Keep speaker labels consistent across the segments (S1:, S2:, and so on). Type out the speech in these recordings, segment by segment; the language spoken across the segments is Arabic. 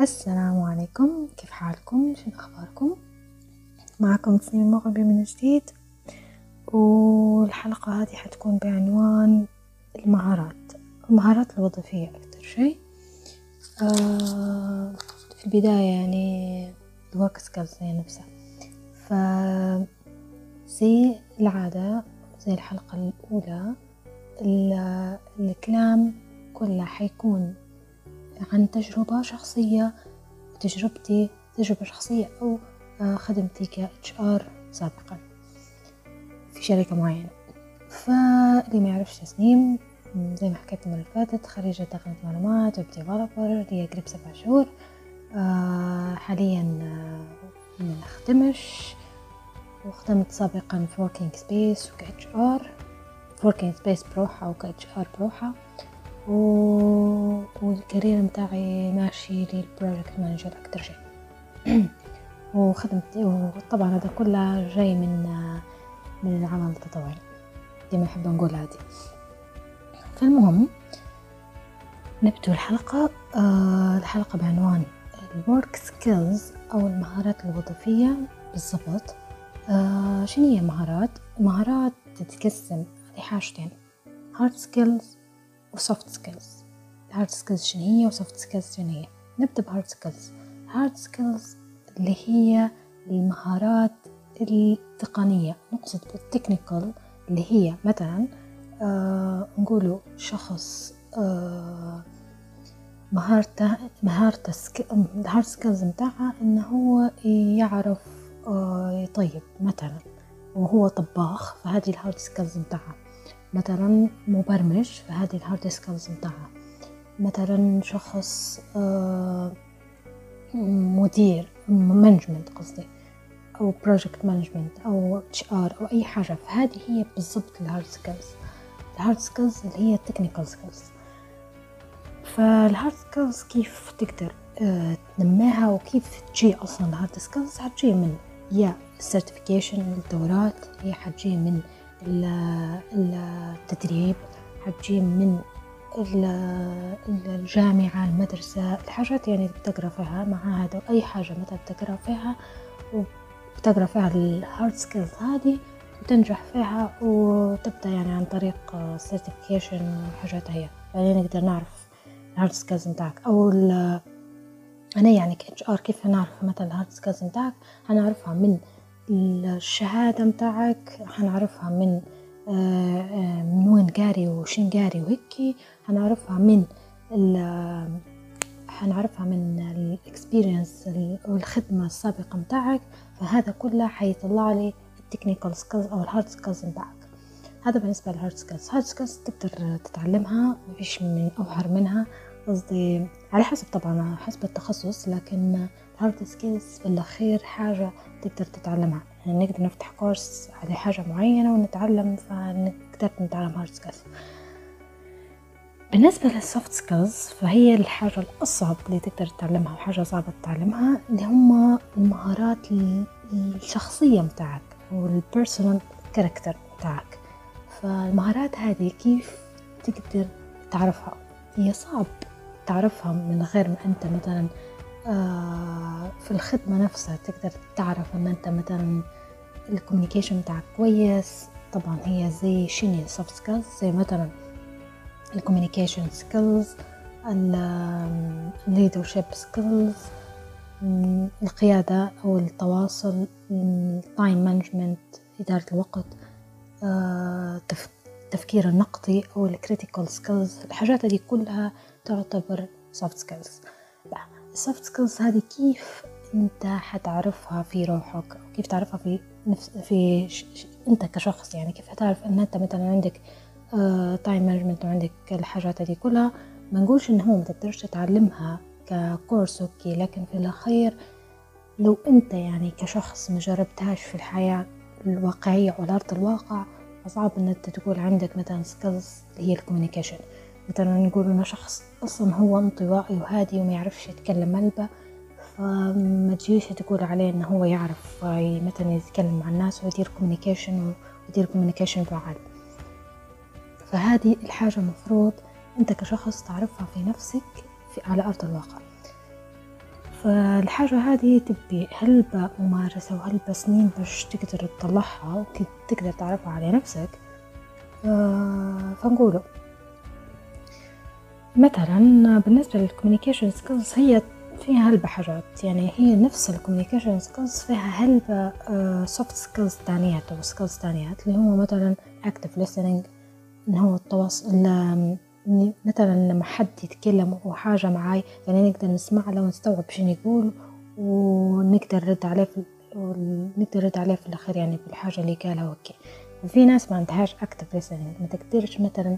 S1: السلام عليكم. كيف حالكم؟ شنو أخباركم؟ معكم تسنيم المغربي من جديد والحلقة هذه حتكون بعنوان المهارات المهارات الوظيفية أكتر شيء. آه في البداية يعني ال work skills هي نفسها ف زي العادة زي الحلقة الأولى الكلام كله حيكون عن تجربة شخصية تجربتي تجربة شخصية أو آه، خدمتي ك HR سابقا في شركة معينة. فاللي ما يعرفش تسنيم زي ما حكيت المرة اللي فاتت خريجة تقنية معلومات web developer لي قريب سبع شهور. آه، حاليا آه، ما نخدمش وخدمت سابقا في working space وك HR working space بروحها وك HR بروحها و... وال career متاعي ماشي لل project manager أكتر شيء. وخدمت وطبعا هذا كله جاي من من العمل التطوعي زي ما نحب نقول عادي فالمهم نبدو الحلقة آه الحلقة بعنوان ال work skills أو المهارات الوظيفية بالضبط. آه شنو هي مهارات؟ مهارات تتقسم لحاجتين hard skills و soft skills ال hard skills شنو هي و soft skills شنو هي؟ نبدأ ب hard skills hard skills اللي هي المهارات التقنية. نقصد بال technical اللي هي مثلا آه نقولوا شخص آه مهارته مهارته ال hard skills متاعها إنه هو يعرف آه يطيب مثلا وهو طباخ فهذه ال hard skills متاعها مثلا مبرمج فهذه ال hard skills متاعها مثلا شخص آه، مدير management قصدي أو project management أو HR أو أي حاجة. فهذه هي بالضبط ال hard skills ال hard skills اللي هي ال technical skills فال hard skills كيف تقدر آه، تنميها وكيف تجي أصلا ال hard skills حتجي من يا ال certification الدورات هي حتجي من التدريب حتجي من الجامعة المدرسة الحاجات يعني بتقرا فيها معاهد أو أي حاجة مثلا بتقرا فيها وبتقرا فيها ال hard skills هذه وتنجح فيها وتبدأ يعني عن طريق certification وحاجات هي. يعني نقدر نعرف ال hard skills متاعك أو أنا يعني ك HR كيف نعرف مثلا ال hard skills متاعك هنعرفها من الشهادة متاعك حنعرفها من من وين قاري وشين قاري وهيك حنعرفها من حنعرفها من ال experience والخدمة السابقة متاعك فهذا كله حيطلع لي ال technical skills أو ال hard skills متاعك. هذا بالنسبة لل hard skills hard skills تقدر تتعلمها مفيش من أوفر منها قصدي على حسب طبعا حسب التخصص لكن ال hard skills في الأخير حاجة تقدر تتعلمها. نقدر نفتح course على حاجة معينة ونتعلم فنقدر نتعلم hard skills بالنسبة لل soft skills فهي الحاجة الأصعب اللي تقدر تتعلمها وحاجة صعبة تتعلمها اللي هم المهارات الشخصية متاعك وال personal character متاعك فالمهارات هذه كيف تقدر تعرفها؟ هي صعب تعرفها من غير ما أنت مثلا آه، في الخدمة نفسها تقدر تعرف إن أنت مثلا ال communication بتاعك كويس. طبعا هي زي شنو soft skills زي مثلا ال communication skills ال leadership skills القيادة أو التواصل ال time management إدارة الوقت التفكير آه، النقدي أو ال critical skills الحاجات هذه كلها تعتبر soft skills ال soft skills هذه كيف أنت حتعرفها في روحك؟ كيف تعرفها في نفس في ش... ش... أنت كشخص يعني كيف حتعرف أن أنت مثلا عندك time uh, management وعندك الحاجات هذه كلها ما نقولش ان هو ما تقدرش تتعلمها ك course okay لكن في الأخير لو أنت يعني كشخص ما جربتهاش في الحياة الواقعية على أرض الواقع فصعب إن أنت تقول عندك مثلا skills اللي هي ال communication مثلا نقول إنه شخص أصلا هو انطوائي وهادي وما يعرفش يتكلم ملبة فما تجيش تقول عليه إنه هو يعرف مثلا يتكلم مع الناس ويدير communication ويدير communication فعال فهذه الحاجة مفروض أنت كشخص تعرفها في نفسك في على أرض الواقع. فالحاجة هذه تبي هلبة ممارسة وهلبة سنين باش تقدر تطلعها وتقدر تعرفها على نفسك فنقوله. مثلا بالنسبة لل communication skills هي فيها هلبة حاجات يعني هي نفس ال communication skills فيها هلبة soft skills تانيات أو skills تانيات اللي هو مثلا active listening إن هو التواصل مثلا لما حد يتكلم أو حاجة معاي يعني نقدر نسمع له ونستوعب شنو يقول ونقدر نرد عليه في ونقدر نرد عليه في الأخير يعني بالحاجة اللي قالها أوكي. في ناس ما عندهاش active listening ما تقدرش مثلا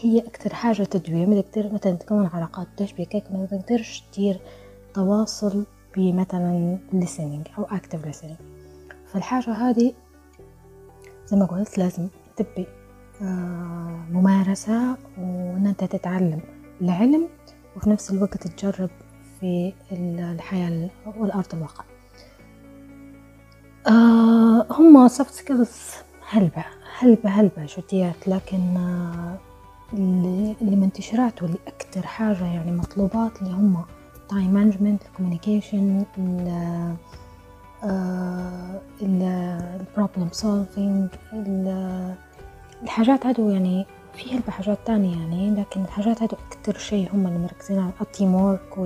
S1: هي أكتر حاجة تدوي ما تقدر مثلا تكون علاقات تشبك هيك ما تقدرش تدير تواصل بمثلا listening أو active listening. فالحاجة هذه زي ما قلت لازم تبي آه، ممارسة وإن أنت تتعلم العلم وفي نفس الوقت تجرب في الحياة والأرض الواقع. آه، هم soft skills هلبة هلبة هلبة جديات لكن آه، اللي منتشرات واللي أكتر حاجة يعني مطلوبات اللي هم time management communication ال problem solving الحاجات هادو يعني في هلبة حاجات تانية يعني لكن الحاجات هادو أكتر شي هم اللي مركزين على ال teamwork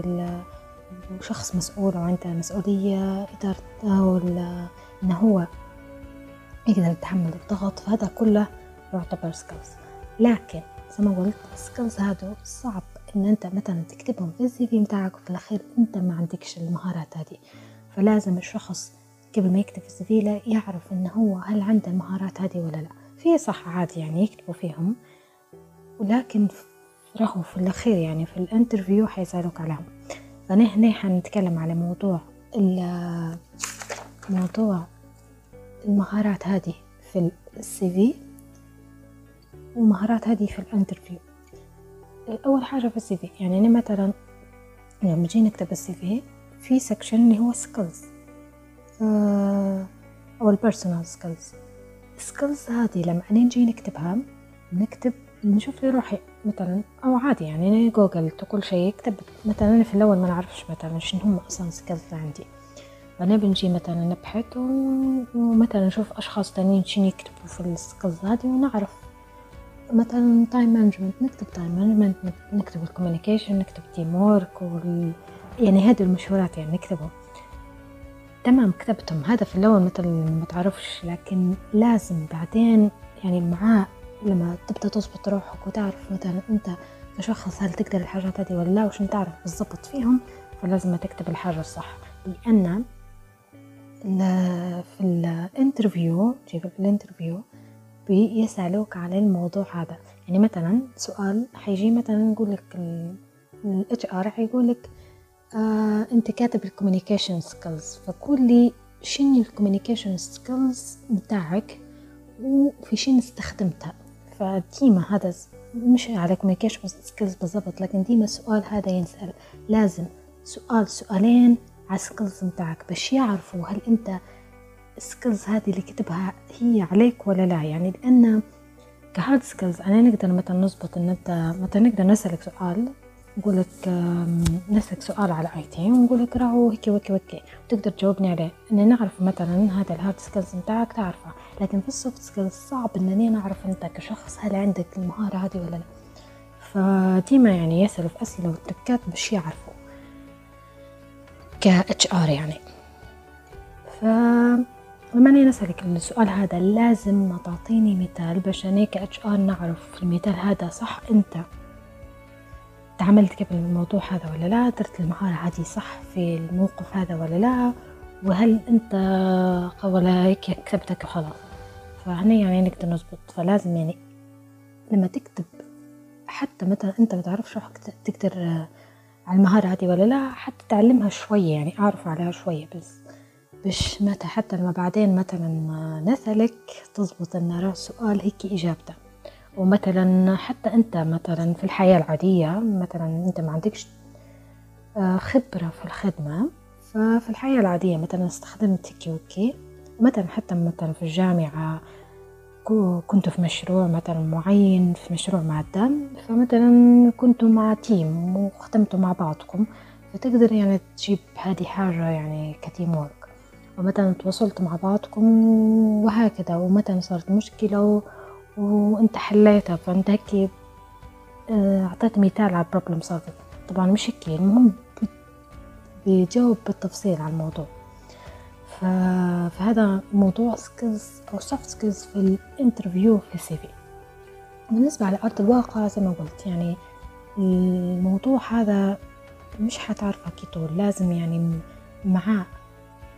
S1: وشخص مسؤول وعنده مسؤولية إدارة ولا إنه هو يقدر يتحمل الضغط فهذا كله يعتبر skills لكن زي ما قلت ال skills هادو صعب إن أنت مثلا تكتبهم في ال CV متاعك وفي الأخير أنت ما عندكش المهارات هذه. فلازم الشخص قبل ما يكتب ال CV يعرف إنه هو هل عنده المهارات هذه ولا لا. في صح عادي يعني يكتبوا فيهم ولكن راهو في الأخير يعني في ال interview حيسألوك عليهم. فنحن حنتكلم على موضوع موضوع المهارات هذه في ال CV والمهارات هذه في ال interview. أول حاجة في ال CV يعني أنا مثلا لما نجي نكتب ال CV في section اللي هو skills آه، أو ال personal skills ال skills هذه لما نجي نكتبها نكتب نشوف في روحي مثلا أو عادي يعني جوجل كل شيء يكتب مثلا أنا في الأول ما نعرفش مثلا شنو هم أصلا skills عندي. فانا بنجي مثلا نبحث ومثلا نشوف أشخاص تانيين شنو يكتبوا في ال skills هذه ونعرف مثلا time management نكتب time management نكتب ال communication نكتب teamwork. يعني هذه المشهورات يعني نكتبهم تمام كتبتهم هذا في الأول مثلا ما تعرفش لكن لازم بعدين يعني معاه لما تبدأ تظبط روحك وتعرف مثلا أنت كشخص هل تقدر الحاجات هذه ولا لا وشن تعرف بالضبط فيهم فلازم تكتب الحاجة الصح لأن في ال interview في ال interview بيسألوك على الموضوع هذا. يعني مثلا سؤال حيجي مثلا نقول لك ال HR حيقول لك آه أنت كاتب ال communication skills فقول لي شنو ال communication skills بتاعك وفي شنو استخدمتها؟ فديما هذا مش على communication skills بالضبط لكن ديما السؤال هذا ينسأل. لازم سؤال سؤالين على ال skills بتاعك باش يعرفوا هل أنت ال skills هذه اللي كتبها هي عليك ولا لا؟ يعني لأن ك hard skills أنا نقدر مثلا نظبط إن أنت مثلا نقدر نسألك سؤال نقول لك نسألك سؤال على IT ونقول لك راهو هكي وكي وكي وتقدر تجاوبني عليه. اني نعرف مثلا هذا ال hard skills نتاعك تعرفه لكن في ال soft skills صعب إنني نعرف أنت كشخص هل عندك المهارة هذه ولا لا. فديما يعني يسألوا في أسئلة و tricks باش يعرفوا ك HR يعني. ف لما أنا نسألك السؤال هذا لازم تعطيني مثال باش أنا ك HR نعرف المثال هذا صح أنت تعاملت قبل الموضوع هذا ولا لا؟ درت المهارة هذه صح في الموقف هذا ولا لا؟ وهل أنت ولا هيك كتبتك وخلاص؟ فهنا يعني نقدر نظبط فلازم يعني لما تكتب حتى مثلا أنت ما تعرفش تقدر على المهارة هذه ولا لا حتى تعلمها شوية يعني أعرف عليها شوية بس. باش متى حتى لما بعدين مثلا نسألك تظبط ان السؤال هيك اجابته ومثلا حتى أنت مثلا في الحياة العادية مثلا أنت ما عندكش آه، خبرة في الخدمة ففي الحياة العادية مثلا استخدمت كي وكي مثلا حتى مثلا في الجامعة كنت في مشروع مثلا معين في مشروع مادة فمثلا كنتوا مع تيم وخدمتوا مع بعضكم فتقدر يعني تجيب هذه حاجة يعني ك teamwork ومثلا تواصلت مع بعضكم وهكذا ومثلا صارت مشكلة. وانت حليتها فأنت هيك آه، أعطيت مثال على ال problem solving طبعا مش هيك المهم بيجاوب بالتفصيل على الموضوع. فهذا موضوع skills أو soft skills في ال interview في ال CV بالنسبة على أرض الواقع زي ما قلت يعني الموضوع هذا مش حتعرف أكيد لازم يعني معاه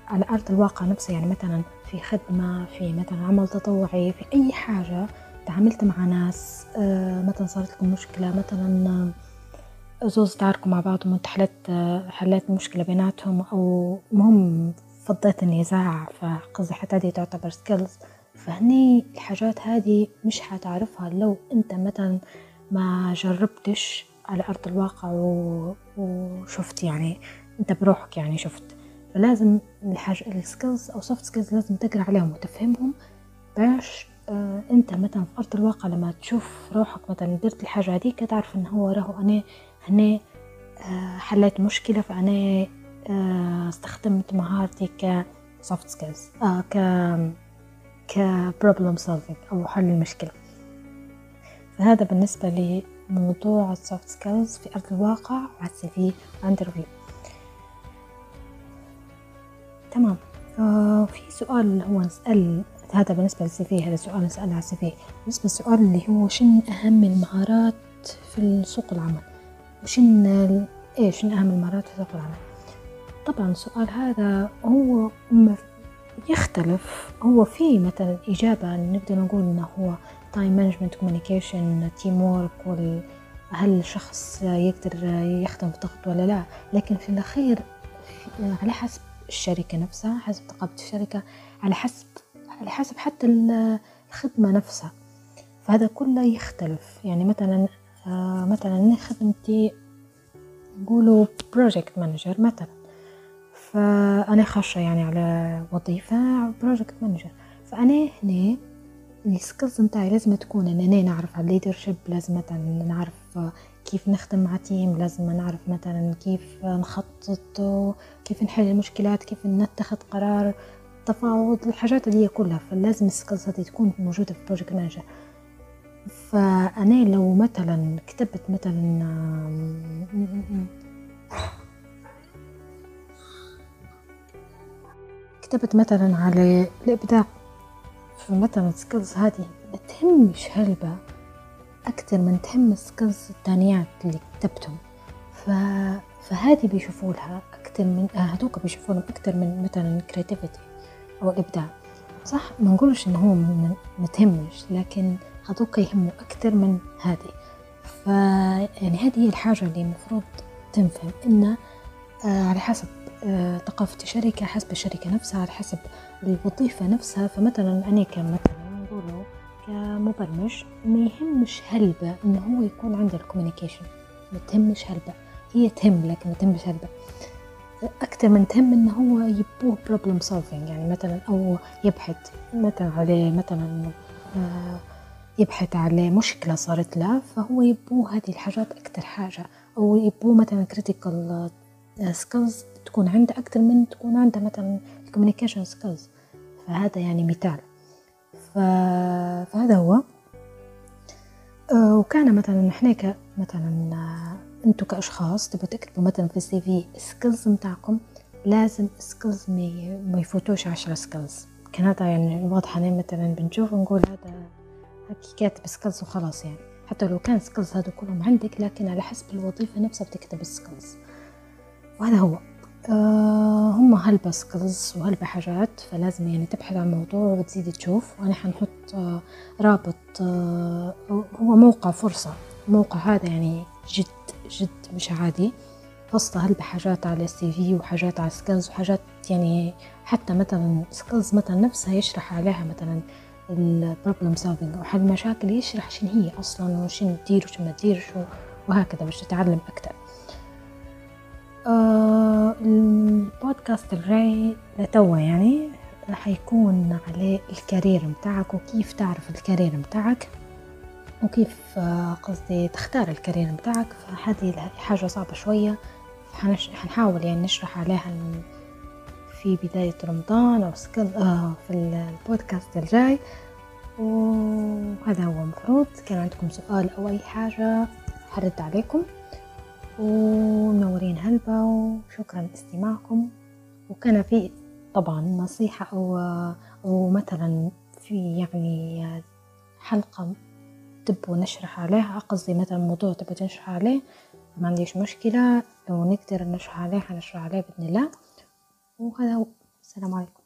S1: على أرض الواقع نفسه يعني مثلا في خدمة في مثلا عمل تطوعي في أي حاجة تعاملت مع ناس آه، مثلا صارت لكم مشكلة مثلا زوز تعاركوا مع بعض وانت حلت حليت مشكلة بيناتهم أو مهم فضيت النزاع فقصدي حتى هذه تعتبر skills فهني الحاجات هذه مش حتعرفها لو أنت مثلا ما جربتش على أرض الواقع وشفت يعني أنت بروحك يعني شفت. فلازم الحاجة ال skills أو soft skills لازم تقرأ عليهم وتفهمهم باش آه أنت مثلا في أرض الواقع لما تشوف روحك مثلا درت الحاجة هذيك تعرف إن هو راهو أنا هنا آه حليت مشكلة فأنا آه استخدمت مهارتي ك soft skills آه ك ك problem solving أو حل المشكلة. فهذا بالنسبة لموضوع ال soft skills في أرض الواقع على ال CV interview تمام. آه في سؤال هو نسأل هذا بالنسبة لل CV هذا سؤال نسأله على ال CV. بالنسبة للسؤال اللي هو شن أهم المهارات في سوق العمل؟ وشن إيش شن أهم المهارات في سوق العمل؟ طبعا السؤال هذا هو يختلف. هو في مثلا إجابة نقدر نقول إنه هو time management communication teamwork وال هل الشخص يقدر يخدم في ضغط ولا لا. لكن في الأخير على حسب الشركة نفسها حسب ثقافة الشركة على حسب على حسب حتى الخدمة نفسها. فهذا كله يختلف. يعني مثلا آه مثلا خدمتي نقولوا project manager مثلا. فأنا خاشة يعني على وظيفة project manager فأنا هنا ال skills متاعي لازم تكون ان أنا نعرف على ال leadership لازم نعرف كيف نخدم مع team لازم نعرف مثلا كيف نخطط كيف نحل المشكلات كيف نتخذ قرار. تفاوض الحاجات هي كلها فلازم ال skills هذه تكون موجودة في project manager فأنا لو مثلا كتبت مثلا كتبت مثلا على الإبداع فمثلا skills هذه ما تهمش هلبة أكتر من تهم ال skills التانيات اللي كتبتهم. ف... فهذه بيشوفوا لها أكتر من هذوك بيشوفوا لهم أكتر من مثلا ال creativity أو الإبداع صح؟ ما نقولش إنه هو ما تهمش لكن هذوك يهموا أكتر من هذه. ف يعني هذه هي الحاجة اللي المفروض تنفهم إنه آه على حسب آه ثقافة الشركة حسب الشركة نفسها على حسب الوظيفة نفسها. فمثلا أنا كمثلا كمبرمج ما يهمش هلبة إنه هو يكون عنده ال communication. ما تهمش هلبة. هي تهم لكن ما تهمش هلبة. أكثر من تهم إنه هو يبوه problem solving يعني مثلا أو يبحث. مثلا عليه مثلا آه يبحث على مشكلة صارت له فهو يبوه هذه الحاجات أكتر حاجة. أو يبوه مثلا critical skills تكون عنده أكتر من تكون عنده مثلا ال communication skills فهذا يعني مثال. فهذا هو. آه، وكان مثلا نحن مثلا آه، أنتو كأشخاص تبغوا تكتبوا مثلا في ال CV skills متاعكم لازم skills ما يفوتوش عشرة skills كان هذا يعني واضح أنا مثلا بنشوف ونقول هذا هكي كاتب skills وخلاص يعني. حتى لو كان skills هذا كلهم عندك لكن على حسب الوظيفة نفسها بتكتب ال skills وهذا هو. هم هلبة skills وهلبة حاجات فلازم يعني تبحث عن الموضوع وتزيد تشوف. وأنا حنحط آه رابط آه هو موقع فرصة. الموقع هذا يعني جد جد مش عادي. قصة هلبة حاجات على ال CV وحاجات على skills وحاجات يعني حتى مثلا skills مثلا نفسها يشرح عليها مثلا ال problem solving أو حل مشاكل يشرح شنو هي أصلا وشنو تدير وشنو ما تديرش وهكذا باش تتعلم أكتر. آه البودكاست الجاي لتوا يعني حيكون على ال career متاعك وكيف تعرف ال career متاعك وكيف آه قصدي تختار ال career متاعك فهذه حاجة صعبة شوية. حنحاول يعني نشرح عليها في بداية رمضان أو. آه في البودكاست الجاي وهذا هو مفروض كان عندكم سؤال أو أي حاجة حرد عليكم ومنورين هلبة وشكرا لاستماعكم. وكان في طبعا نصيحة أو أو مثلا في يعني حلقة تبوا نشرح عليها قصدي مثلا موضوع تبوا نشرح عليه. ما عنديش مشكلة لو نقدر نشرح عليه حنشرح عليه بإذن الله. وهذا هو. السلام عليكم.